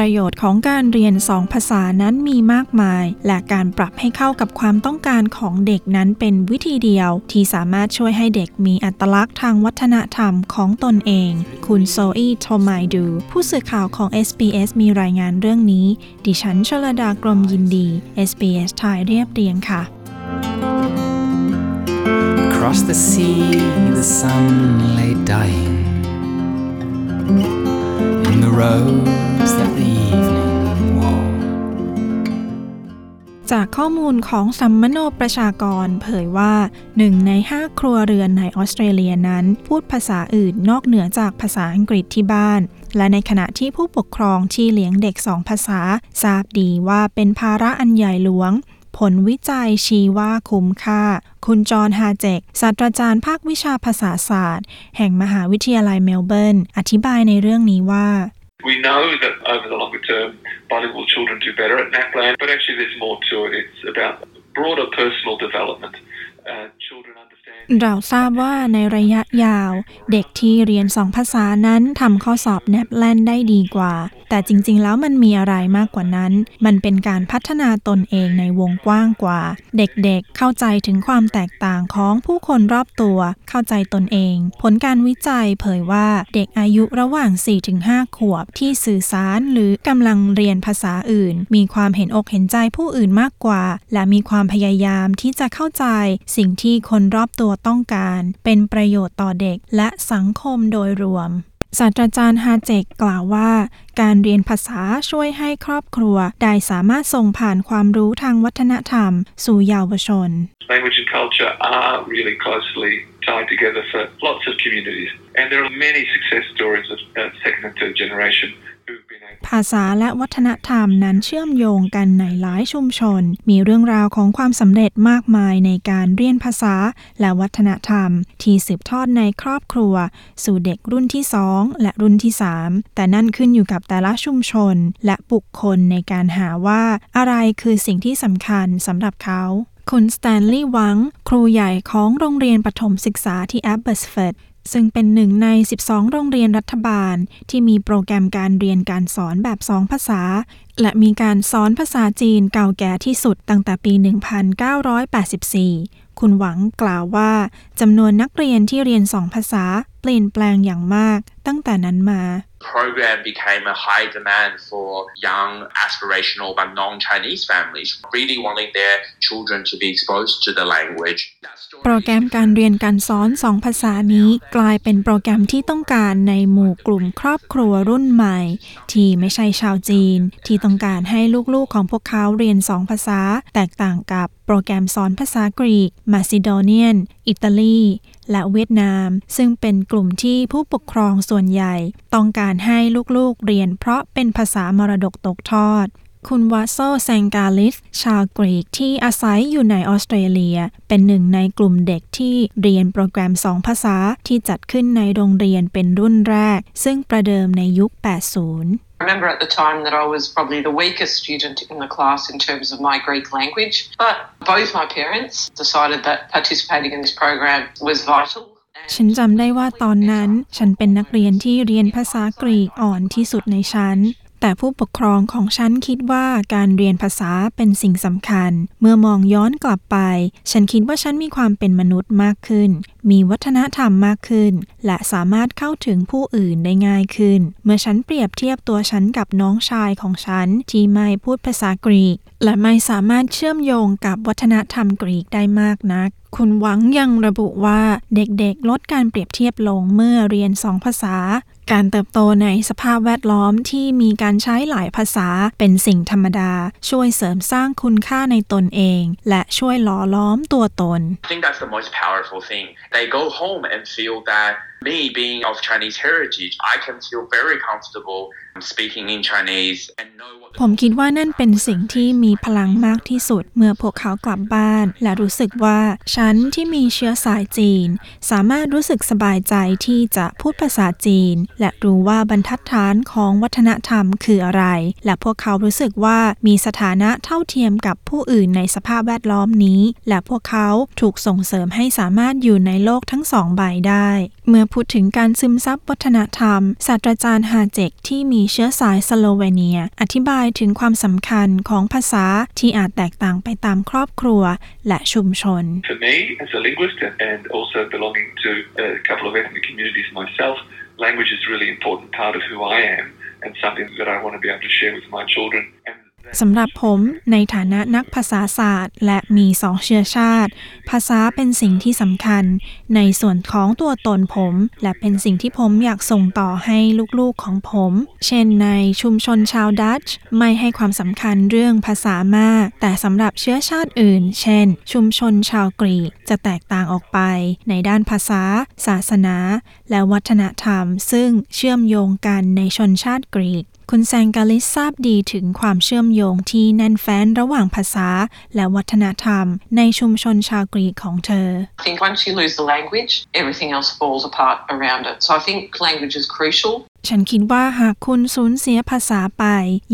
ประโยชน์ของการเรียนสองภาษานั้นมีมากมาย และการปรับให้เข้ากับความต้องการของเด็กนั้นเป็นวิธีเดียว ที่สามารถช่วยให้เด็กมีอัตลักษณ์ทางวัฒนธรรมของตนเอง คุณโซอีโทมายดู ผู้สื่อข่าวของ SBS มีรายงานเรื่องนี้ ดิฉันชลดากรมยินดี SBS ไทยเรียบเรียงค่ะ Across the sea, the sun lay dying in the robes that the evening wore. จากข้อมูลของสัมมโนประชากรเผยว่าหนึ่งในห้าครัวเรือนในออสเตรเลียนั้น พูดภาษาอื่นนอกเหนือจากภาษาอังกฤษที่บ้าน และในขณะที่ผู้ปกครองที่เลี้ยงเด็กสองภาษา ทราบดีว่าเป็นภาระอันใหญ่หลวง ผลวิจัยชี้ว่าคุ้มค่า คุณจอห์นฮาเจกศาสตราจารย์ภาควิชาภาษาศาสตร์ แห่งมหาวิทยาลัยเมลเบิร์น อธิบายในเรื่องนี้ว่า We know that over the longer term, bilingual children do better at NAPLAN, but actually there's more to it. It's about broader personal development. Uh, children under... เราทราบว่าในระยะยาว เด็กที่เรียนสองภาษานั้นทำข้อสอบแนบแลนได้ดีกว่า แต่จริงๆ แล้วมันมีอะไรมากกว่านั้น มันเป็นการพัฒนาตนเองในวงกว้างกว่า เด็กๆเข้าใจถึงความแตกต่างของผู้คนรอบตัว เข้าใจตนเอง ผลการวิจัยเผยว่าเด็กอายุระหว่าง 4-5 ขวบที่สื่อสารหรือกำลังเรียนภาษาอื่น มีความเห็นอกเห็นใจผู้อื่นมากกว่า และมีความพยายามที่จะเข้าใจสิ่งที่คนรอบตัวต้องการ เป็นประโยชน์ต่อเด็กและสังคมโดยรวมศาสตราจารย์ฮาเจกกล่าวว่า การเรียนภาษาช่วยให้ครอบครัว ได้สามารถส่งผ่านความรู้ทางวัฒนธรรม สู่เยาวชน Language and culture are really closely tied together for lots of communities. And there are many success stories of second and third generation ภาษาและวัฒนธรรมนั้นเชื่อมโยงกันในหลายชุมชน มีเรื่องราวของความสำเร็จมากมายในการเรียนภาษาและวัฒนธรรม ที่สืบทอดในครอบครัว สู่เด็กรุ่นที่ 2 และรุ่นที่ 3 แต่นั่นขึ้นอยู่กับแต่ละชุมชน และบุคคลในการหาว่าอะไรคือสิ่งที่สำคัญสำหรับเขาคุณสแตนลีย์วัง ครูใหญ่ของโรงเรียนประถมศึกษาที่แอบบอตส์ฟอร์ด ซึ่งเป็นหนึ่งใน 12 โรงเรียนรัฐบาล ที่มีโปรแกรมการเรียนการสอนแบบ 2 ภาษา และมีการสอนภาษาจีนเก่าแก่ที่สุดตั้งแต่ปี 1984 คุณหวังกล่าวว่าจำนวนนักเรียนที่เรียนสองภาษา เปลี่ยนแปลงอย่างมากตั้งแต่นั้นมา program became a high demand for young aspirational but non-Chinese families, really wanting their children to be exposed to the language. That story โปรแกรมการเรียนการสอนสองภาษานี้กลายเป็นโปรแกรมที่ต้องการในหมู่กลุ่มครอบครัวรุ่นใหม่ ที่ไม่ใช่ชาวจีน ที่ต้องการให้ลูกๆของพวกเขาเรียนสองภาษา แตกต่างกับโปรแกรมสอนภาษากรีก มาซิโดเนียน อิตาลี และเวียดนาม ซึ่งเป็นกลุ่มที่ผู้ปกครองส่วนใหญ่ ต้องการให้ลูกๆเรียนเพราะเป็นภาษามรดกตกทอด คุณวาโซแซงกาลิส ชาวกรีกที่อาศัยอยู่ในออสเตรเลีย เป็นหนึ่งในกลุ่มเด็กที่เรียนโปรแกรมสองภาษาที่จัดขึ้นในโรงเรียนเป็นรุ่นแรก ซึ่งประเดิมในยุค 80 remember at the time that I was probably the weakest student in the class in terms of my Greek language, but both my parents decided that participating in this program was vital. ฉันจำได้ว่าตอนนั้น ฉันเป็นนักเรียนที่เรียนภาษากรีกอ่อนที่สุดในชั้น แต่ผู้ปกครองของฉันคิดว่าการเรียนภาษาเป็นสิ่งสำคัญ เมื่อมองย้อนกลับไป ฉันคิดว่าฉันมีความเป็นมนุษย์มากขึ้น มีวัฒนธรรมมากขึ้น และสามารถเข้าถึงผู้อื่นได้ง่ายขึ้น เมื่อฉันเปรียบเทียบตัวฉันกับน้องชายของฉันที่ไม่พูดภาษากรีก และไม่สามารถเชื่อมโยงกับวัฒนธรรมกรีกได้มากนัก คุณหวังยังระบุว่าเด็กๆ ลดการเปรียบเทียบลงเมื่อเรียนสองภาษา การเติบโตในสภาพแวดล้อมที่มีการใช้หลายภาษาเป็นสิ่งธรรมดา ช่วยเสริมสร้างคุณค่าในตนเอง และช่วยหล่อล้อมตัวตน I think that's the most powerful thing. They go home and feel that me being of Chinese heritage, I can feel very comfortable speaking in Chinese and know what ผมคิดว่านั่นเป็นสิ่งที่มีพลังมากที่สุด เมื่อพวกเขากลับบ้าน และรู้สึกว่าฉันฉันที่มีเชื้อสายจีน สามารถรู้สึกสบายใจที่จะพูดภาษาจีน และรู้ว่าบรรทัดฐานของวัฒนธรรมคืออะไร และพวกเขารู้สึกว่ามีสถานะเท่าเทียมกับผู้อื่นในสภาพแวดล้อมนี้ และพวกเขาถูกส่งเสริมให้สามารถอยู่ในโลกทั้งสองใบได้ เมื่อพูดถึงการซึมซับวัฒนธรรม ศาสตราจารย์ฮาเจกที่มีเชื้อสายสโลเวเนีย อธิบายถึงความสำคัญของภาษาที่อาจแตกต่างไปตามครอบครัวและชุมชน me, as a linguist and- also belonging to a couple of ethnic communities myself, language is a really important part of who I am and something that I want to be able to share with my children. สำหรับผมในฐานะนักภาษาศาสตร์ และมีสองเชื้อชาติ ภาษาเป็นสิ่งที่สำคัญ ในส่วนของตัวตนผม และเป็นสิ่งที่ผมอยากส่งต่อให้ลูกๆของผม เช่นในชุมชนชาวดัตช์ไม่ให้ความสำคัญเรื่องภาษามาก แต่สำหรับเชื้อชาติอื่น เช่น ชุมชนชาวกรีกจะแตกต่างออกไป ในด้านภาษา ศาสนา และวัฒนธรรม ซึ่งเชื่อมโยงกันในชนชาติกรีก คุณแซงกาลิสทราบดีถึงความเชื่อมโยงที่แน่นแฟ้นระหว่างภาษาและวัฒนธรรมในชุมชนชาวกรีกของเธอ I think once you lose the language, everything else falls apart around it. So I think language is crucial. ฉันคิดว่าหากคุณสูญเสียภาษาไป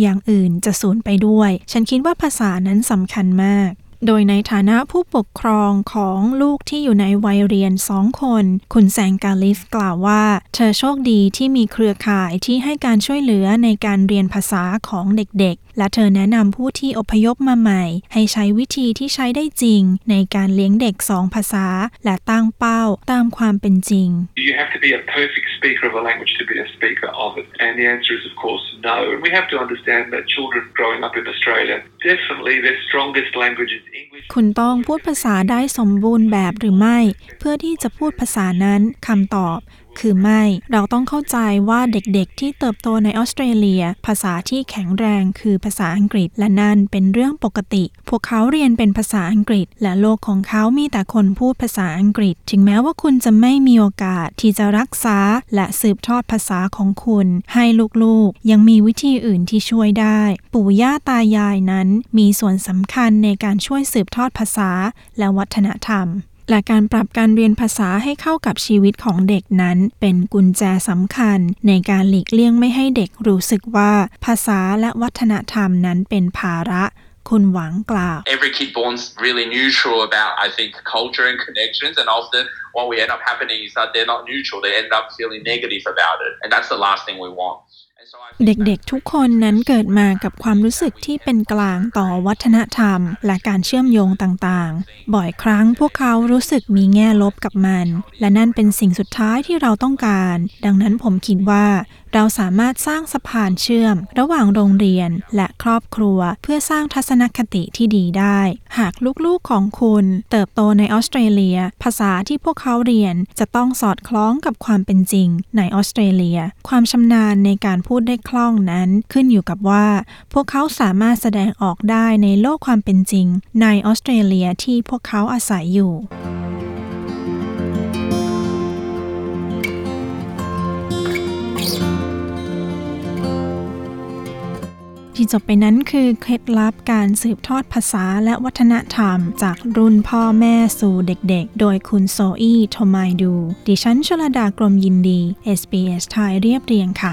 อย่างอื่นจะสูญไปด้วย ฉันคิดว่าภาษานั้นสำคัญมาก โดยในฐานะผู้ปกครองของลูกที่อยู่ในวัยเรียนสองคน คุณแซงกาลิฟกล่าวว่า เธอโชคดีที่มีเครือข่ายที่ให้การช่วยเหลือในการเรียนภาษาของเด็กๆ และเธอแนะนำผู้ที่อพยพมาใหม่ ให้ใช้วิธีที่ใช้ได้จริง ในการเลี้ยงเด็กสองภาษา และตั้งเป้าตามความเป็นจริง You have to be a perfect speaker of a language to be a speaker of it. And the answer is, of course, no. And we have to understand that children growing up in Australia, definitely their strongest language is คุณต้องพูดภาษาได้สมบูรณ์แบบหรือไม่ เพื่อที่จะพูดภาษานั้นคำตอบ คือไม่ เราต้องเข้าใจว่าเด็กๆ ที่เติบโตในออสเตรเลีย ภาษาที่แข็งแรงคือภาษาอังกฤษและนั่นเป็นเรื่องปกติ พวกเขาเรียนเป็นภาษาอังกฤษ และโลกของเขามีแต่คนพูดภาษาอังกฤษ ถึงแม้ว่าคุณจะไม่มีโอกาสที่จะรักษาและสืบทอดภาษาของคุณ ให้ลูกๆ ยังมีวิธีอื่นที่ช่วยได้ ปู่ย่าตายายนั้น มีส่วนสำคัญในการช่วยสืบทอดภาษาและวัฒนธรรม และการปรับการเรียนภาษาให้เข้ากับชีวิตของเด็กนั้นเป็นกุญแจสำคัญ ในการหลีกเลี่ยงไม่ให้เด็กรู้สึกว่า ภาษาและวัฒนธรรมนั้นเป็นภาระคุณหวังกล่าว Every kid born's really neutral about, I think, culture and connections, and often what we end up happening is that they're not neutral. They end up feeling negative about it, and that's the last thing we want. เด็กๆทุกคนนั้นเกิดมากับความรู้สึกที่เป็นกลางต่อวัฒนธรรม และการเชื่อมโยงต่างๆ บ่อยครั้งพวกเขารู้สึกมีแง่ลบกับมัน และนั่นเป็นสิ่งสุดท้ายที่เราต้องการ ดังนั้นผมคิดว่า เราสามารถสร้างสะพานเชื่อม ระหว่างโรงเรียนและครอบครัว เพื่อสร้างทัศนคติที่ดีได้ หากลูกๆของคุณเติบโตในออสเตรเลีย ภาษาที่พวกเขาเรียนจะต้องสอดคล้องกับความเป็นจริงในออสเตรเลีย ความชำนาญในการพูดได้คล่องนั้น ขึ้นอยู่กับว่า พวกเขาสามารถแสดงออกได้ในโลกความเป็นจริง ในออสเตรเลียที่พวกเขาอาศัยอยู่ ที่จบไปนั้นคือเคล็ดลับการสืบทอดภาษาและวัฒนธรรม จากรุ่นพ่อแม่สู่เด็กๆ โดยคุณโซอี้โทมายดู ดิฉันชลดากรมยินดี SBS ไทยเรียบเรียงค่ะ